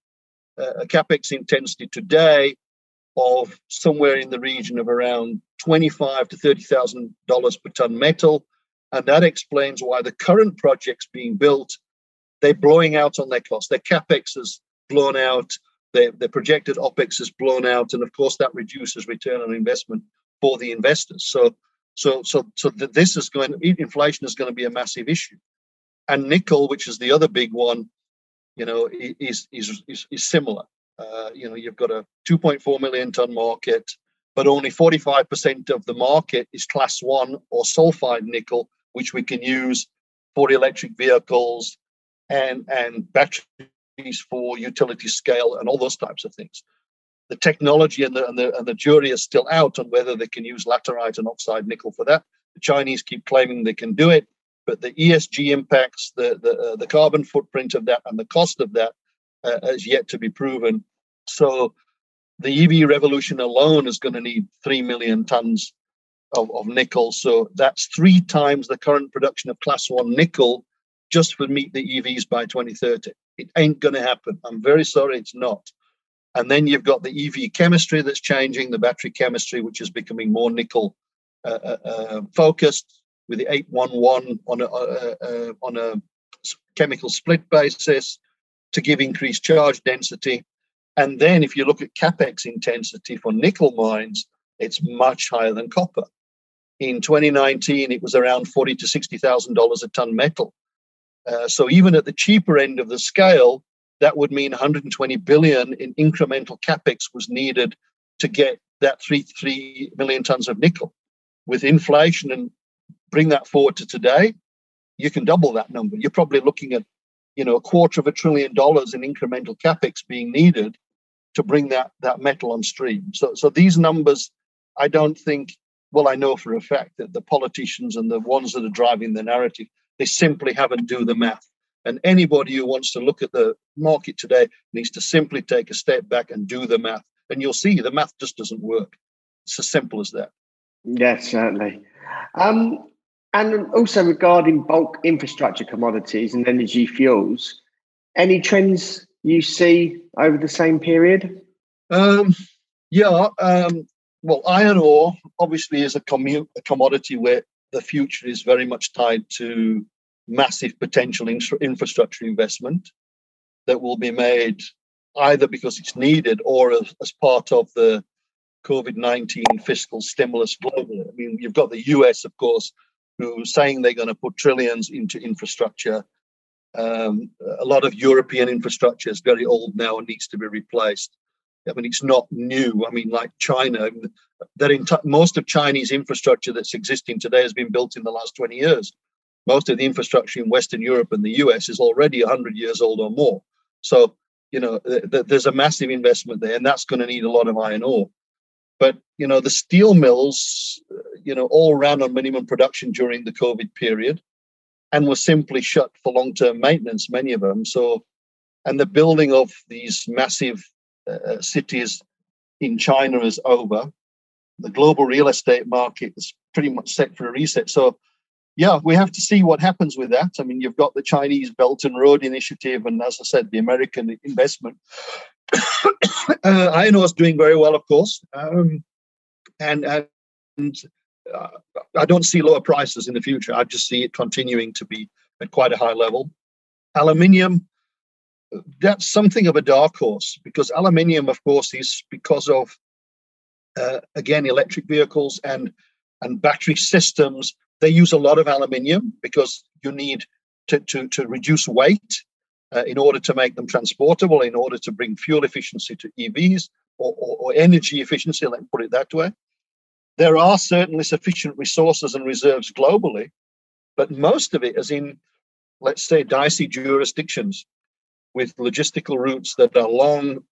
a capex intensity today of somewhere in the region of around 25 to 30,000 dollars per ton metal, and that explains why the current projects being built they're blowing out on their costs. Their capex has blown out. Their projected opex is blown out, and of course that reduces return on investment for the investors. So, so, so, so this is going. Inflation is going to be a massive issue, and nickel, which is the other big one, you know, is is is, is similar. Uh, you know, you've got a 2.4 million ton market, but only 45% of the market is class one or sulfide nickel, which we can use for electric vehicles and and batteries for utility scale and all those types of things. The technology and the, and the and the jury is still out on whether they can use laterite and oxide nickel for that. The Chinese keep claiming they can do it but the ESG impacts, the the, uh, the carbon footprint of that, and the cost of that uh, is yet to be proven. So the EV revolution alone is going to need three million tons of, of nickel. So that's three times the current production of class one nickel just for meet the EVs by 2030. It ain't going to happen. I'm very sorry, it's not. And then you've got the EV chemistry that's changing, the battery chemistry, which is becoming more nickel uh, uh, uh focused with the 811 on a, uh, uh, on a chemical split basis to give increased charge density. And then if you look at capex intensity for nickel mines, it's much higher than copper. In 2019, it was around forty to sixty thousand dollars a ton metal. Uh, so even at the cheaper end of the scale, that would mean 120 billion in incremental capex was needed to get that three three million tons of nickel. With inflation and bring that forward to today, you can double that number. You're probably looking at, you know, a quarter of a trillion dollars in incremental capex being needed to bring that that metal on stream. So, so these numbers, I don't think. Well, I know for a fact that the politicians and the ones that are driving the narrative, they simply haven't do the math. And anybody who wants to look at the market today needs to simply take a step back and do the math. And you'll see the math just doesn't work. It's as simple as that. Yes, certainly. Um, and also regarding bulk infrastructure commodities and energy fuels, any trends you see over the same period? Um, yeah. Um, well, iron ore obviously is a, commu- a, commodity where the future is very much tied to massive potential in- infrastructure investment that will be made either because it's needed or as, as part of the COVID 19 fiscal stimulus globally. I mean, you've got the US, of course, who's saying they're going to put trillions into infrastructure. Um, a lot of European infrastructure is very old now and needs to be replaced. I mean, it's not new. I mean, like China, most of Chinese infrastructure that's existing today has been built in the last 20 years. Most of the infrastructure in Western Europe and the US is already 100 years old or more. So, you know, th- th- there's a massive investment there, and that's going to need a lot of iron ore. But you know, the steel mills, you know, all ran on minimum production during the COVID period, and were simply shut for long-term maintenance. Many of them. So, and the building of these massive uh, cities in China is over. The global real estate market is pretty much set for a reset. So, yeah, we have to see what happens with that. I mean, you've got the Chinese Belt and Road Initiative, and as I said, the American investment. [coughs] uh, iron ore is doing very well, of course, um, and and uh, I don't see lower prices in the future. I just see it continuing to be at quite a high level. Aluminium, that's something of a dark horse because aluminium, of course, is because of uh, again electric vehicles and and battery systems. They use a lot of aluminium because you need to to, to reduce weight uh, in order to make them transportable, in order to bring fuel efficiency to EVs or, or, or energy efficiency. Let me put it that way. There are certainly sufficient resources and reserves globally, but most of it is in, let's say, dicey jurisdictions with logistical routes that are long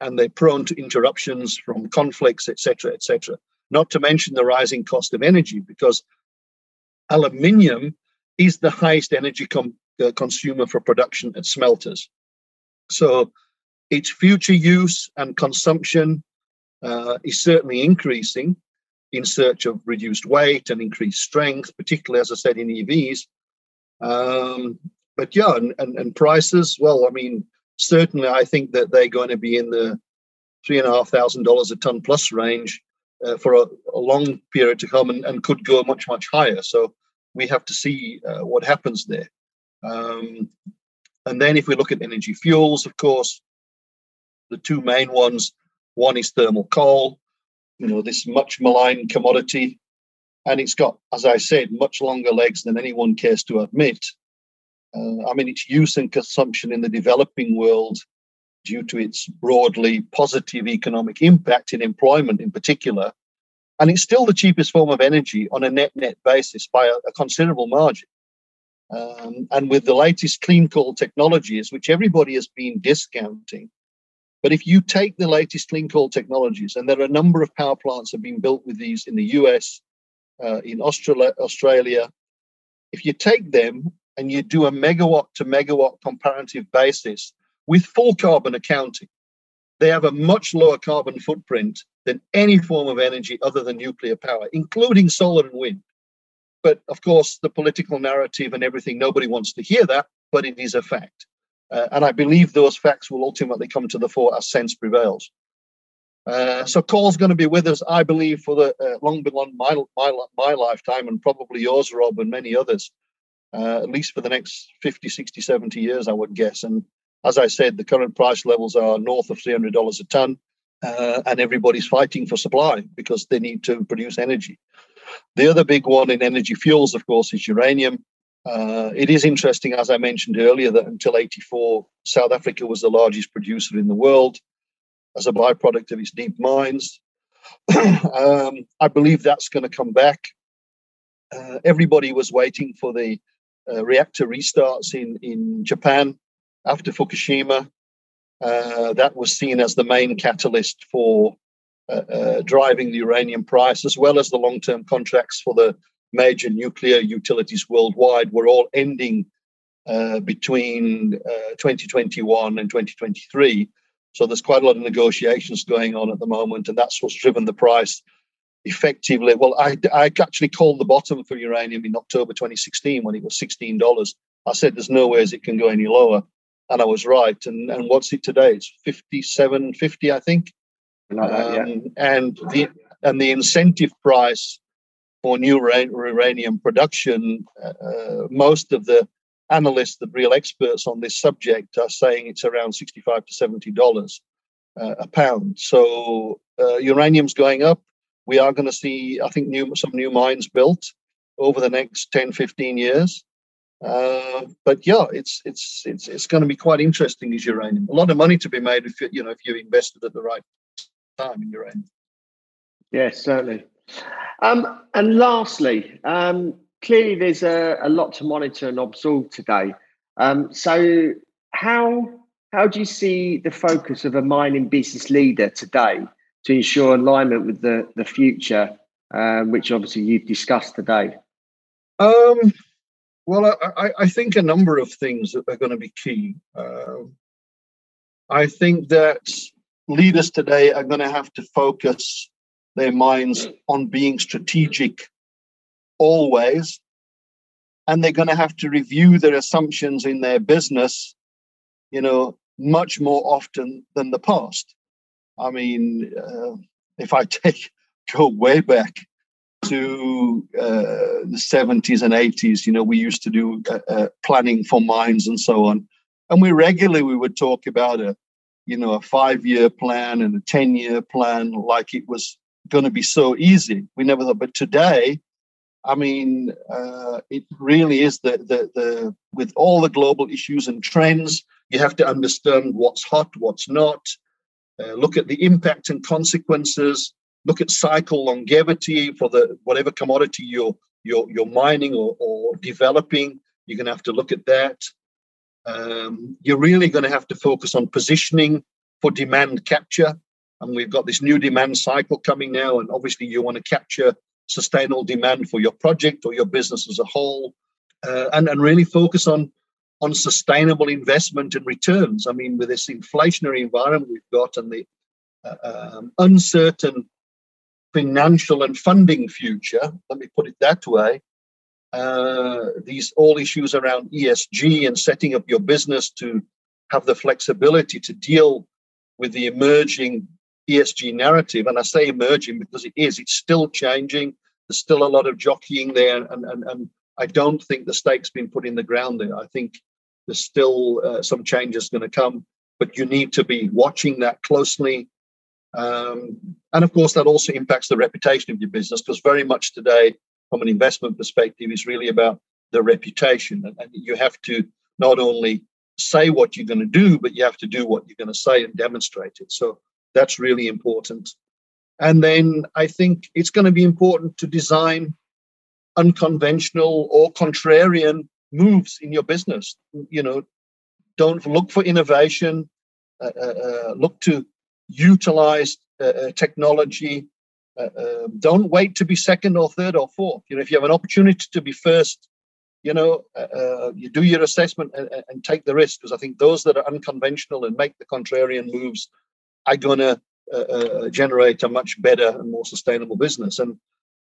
and they're prone to interruptions from conflicts, etc., etc. Not to mention the rising cost of energy, because aluminium is the highest energy com- uh, consumer for production at smelters. So its future use and consumption uh, is certainly increasing in search of reduced weight and increased strength, particularly, as I said, in EVs. Um, but yeah, and, and, and, prices, well, I mean, certainly I think that they're going to be in the three and a half thousand dollars a ton plus range uh, for a, a, long period to come and, and, could go much, much higher. So we have to see uh, what happens there. Um, and then if we look at energy fuels, of course, the two main ones, one is thermal coal, you know, this much maligned commodity. And it's got, as I said, much longer legs than anyone cares to admit. Uh, I mean, its use and consumption in the developing world, due to its broadly positive economic impact in employment in particular, and it's still the cheapest form of energy on a net net basis by a, a considerable margin. Um, and with the latest clean coal technologies, which everybody has been discounting, but if you take the latest clean coal technologies, and there are a number of power plants have been built with these in the US, uh, in Australia, Australia, if you take them and you do a megawatt to megawatt comparative basis with full carbon accounting, they have a much lower carbon footprint than any form of energy other than nuclear power, including solar and wind. But of course, the political narrative and everything, nobody wants to hear that, but it is a fact. Uh, and I believe those facts will ultimately come to the fore as sense prevails. Uh, so coal's going to be with us, I believe, for the uh, long beyond my, my, my lifetime and probably yours, Rob, and many others, uh, at least for the next 50, 60, 70 years, I would guess. And as I said, the current price levels are north of $300 a ton, uh, and everybody's fighting for supply because they need to produce energy. The other big one in energy fuels, of course, is uranium. Uh, it is interesting, as I mentioned earlier, that until 84, South Africa was the largest producer in the world as a byproduct of its deep mines. [clears throat] um, I believe that's going to come back. Uh, everybody was waiting for the uh, reactor restarts in, in Japan after Fukushima. Uh, that was seen as the main catalyst for uh, uh, driving the uranium price, as well as the long term contracts for the major nuclear utilities worldwide were all ending uh, between uh, 2021 and 2023. So there's quite a lot of negotiations going on at the moment, and that's what's driven the price effectively. Well, I, I actually called the bottom for uranium in October 2016 when it was $16. I said there's no ways it can go any lower, and I was right. And and what's it today? It's 57.50, I think. Like that, yeah. Um, and the and the incentive price for new uranium production, uh, uh, most of the analysts, the real experts on this subject, are saying it's around 65 to 70 dollars uh, a pound. So uh, uranium's going up. We are going to see, I think, new some new mines built over the next 10, 15 years. Uh, but yeah, it's it's it's it's going to be quite interesting as uranium. A lot of money to be made if you, you know if you invested at the right time in uranium. Yes, certainly. Um, and lastly, um, clearly there's a, a, lot to monitor and observe today. Um, so, how how do you see the focus of a mining business leader today to ensure alignment with the the future, um, which obviously you've discussed today? Um, well, I, I, think a number of things that are going to be key. Uh, I think that leaders today are going to have to focus their minds on being strategic always and they're going to have to review their assumptions in their business, you know, much more often than the past. I mean, uh, if I [laughs] take go way back to uh, the 70s and 80s, you know, we used to do uh, uh, planning for mines and so on, and we regularly we would talk about a, you know, a five-year plan and a ten-year plan, like it was going to be so easy. We never thought, but today I mean, uh, it really is the, the, the, with all the global issues and trends, you have to understand what's hot, what's not, uh, look at the impact and consequences, look at cycle longevity for the whatever commodity you're, you're, you're mining or, or developing. You're going to have to look at that. Um, you're really going to have to focus on positioning for demand capture. And we've got this new demand cycle coming now, and obviously you want to capture sustainable demand for your project or your business as a whole, uh, and, and really focus on on sustainable investment and returns. I mean, with this inflationary environment we've got and the uh, um, uncertain financial and funding future, let me put it that way, uh, these all issues around ESG and setting up your business to have the flexibility to deal with the emerging ESG narrative. And I say emerging because it is, it's still changing. There's still a lot of jockeying there. And, and, and I don't think the stake's been put in the ground there. I think there's still uh, some changes going to come, but you need to be watching that closely. Um, and of course, that also impacts the reputation of your business because very much today, from an investment perspective, is really about the reputation. And, and you have to not only say what you're going to do, but you have to do what you're going to say and demonstrate it. So that's really important. And then I think it's going to be important to design unconventional or contrarian moves in your business. You know, don't look for innovation, uh, uh, uh look to utilize uh, uh technology. Um, don't wait to be second or third or fourth. You know, if you have an opportunity to be first, you know, you do your assessment and, and take the risk because I think those that are unconventional and make the contrarian moves are going to generate a much better and more sustainable business. And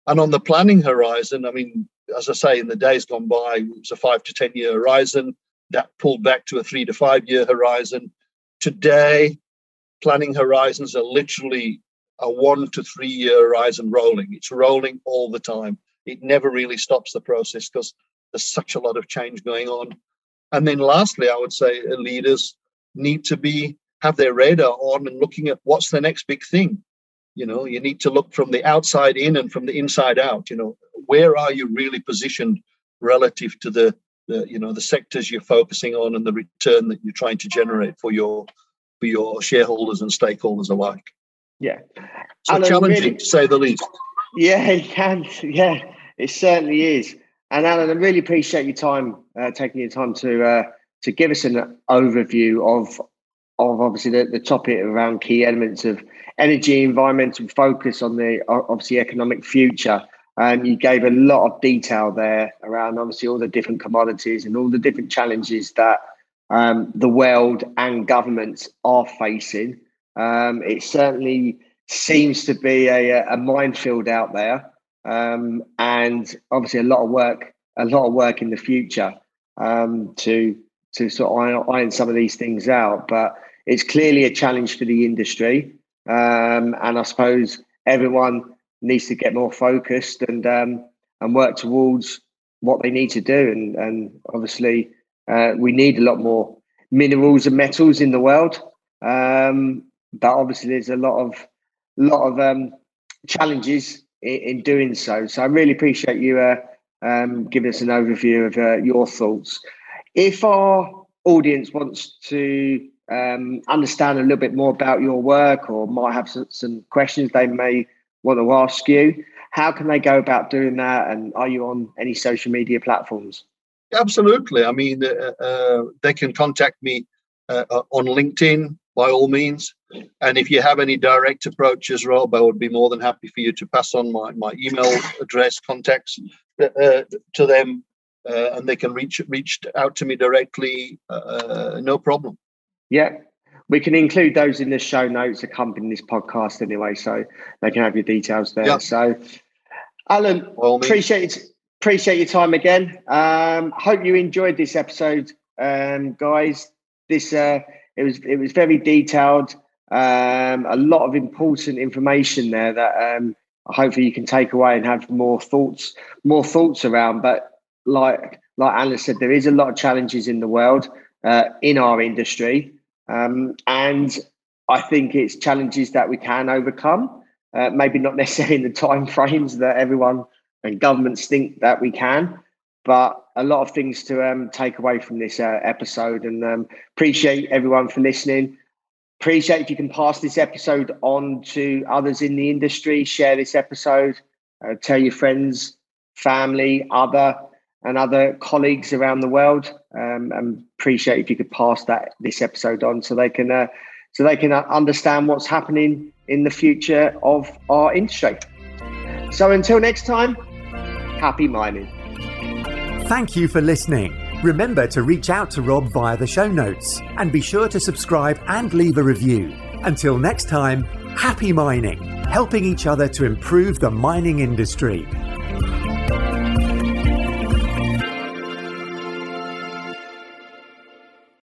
and on the planning horizon, I mean, as I say, in the days gone by, it was a five to ten year horizon that pulled back to a three to five year horizon. Today, planning horizons are literally a one to three year horizon rolling. It's rolling all the time. It never really stops the process because there's such a lot of change going on. And then lastly, I would say uh, leaders need to be have their radar on and looking at what's the next big thing. You know, you need to look from the outside in and from the inside out. You know, where are you really positioned relative to the, the you know the sectors you're focusing on and the return that you're trying to generate for your for your shareholders and stakeholders alike. Yeah, so Alan, challenging really, to say the least. Yeah, [laughs] it can. Yeah, it certainly is. And Alan, I really appreciate your time, uh, taking your time to uh, to give us an overview of of obviously the, the topic around key elements of energy, environmental focus on the obviously economic future. And you gave a lot of detail there around obviously all the different commodities and all the different challenges that um, the world and governments are facing. Um, it certainly seems to be a, a minefield out there, um, and obviously a lot of work, a lot of work in the future um, to to sort of iron, iron some of these things out. But it's clearly a challenge for the industry. Um, and I suppose everyone needs to get more focused and um, and work towards what they need to do. And, and obviously, uh, we need a lot more minerals and metals in the world. Um, but obviously, there's a lot of lot of um, challenges in, in, doing so. So I really appreciate you uh, um, giving us an overview of uh, your thoughts. If our audience wants to um, understand a little bit more about your work or might have some, some, questions they may want to ask you, how can they go about doing that? And are you on any social media platforms? Absolutely. I mean, uh, uh, they can contact me uh, uh on LinkedIn by all means. And if you have any direct approaches, Rob, I would be more than happy for you to pass on my, my email address, contacts uh, uh, to them, and they can reach reach out to me directly. no problem. Yeah, we can include those in the show notes accompanying this podcast anyway, so they can have your details there. Yeah. So, Alan, well, appreciate appreciate your time again. Um, hope you enjoyed this episode, um, guys. This uh, it was it was very detailed. Um, a lot of important information there that um, hopefully you can take away and have more thoughts more thoughts around. But like like Alan said, there is a lot of challenges in the world uh, in our industry, um, and I think it's challenges that we can overcome. Uh, maybe not [laughs] necessarily in the time frames that everyone and governments think that we can, but a lot of things to um, take away from this uh, episode. And um, appreciate everyone for listening. Appreciate if you can pass this episode on to others in the industry. Share this episode. Uh, tell your friends, family, other and other colleagues around the world. Um, and appreciate if you could pass that this episode on so they can uh, so they can uh, understand what's happening in the future of our industry. So until next time, happy mining. Thank you for listening. Remember to reach out to Rob via the show notes and be sure to subscribe and leave a review. Until next time, happy mining, helping each other to improve the mining industry.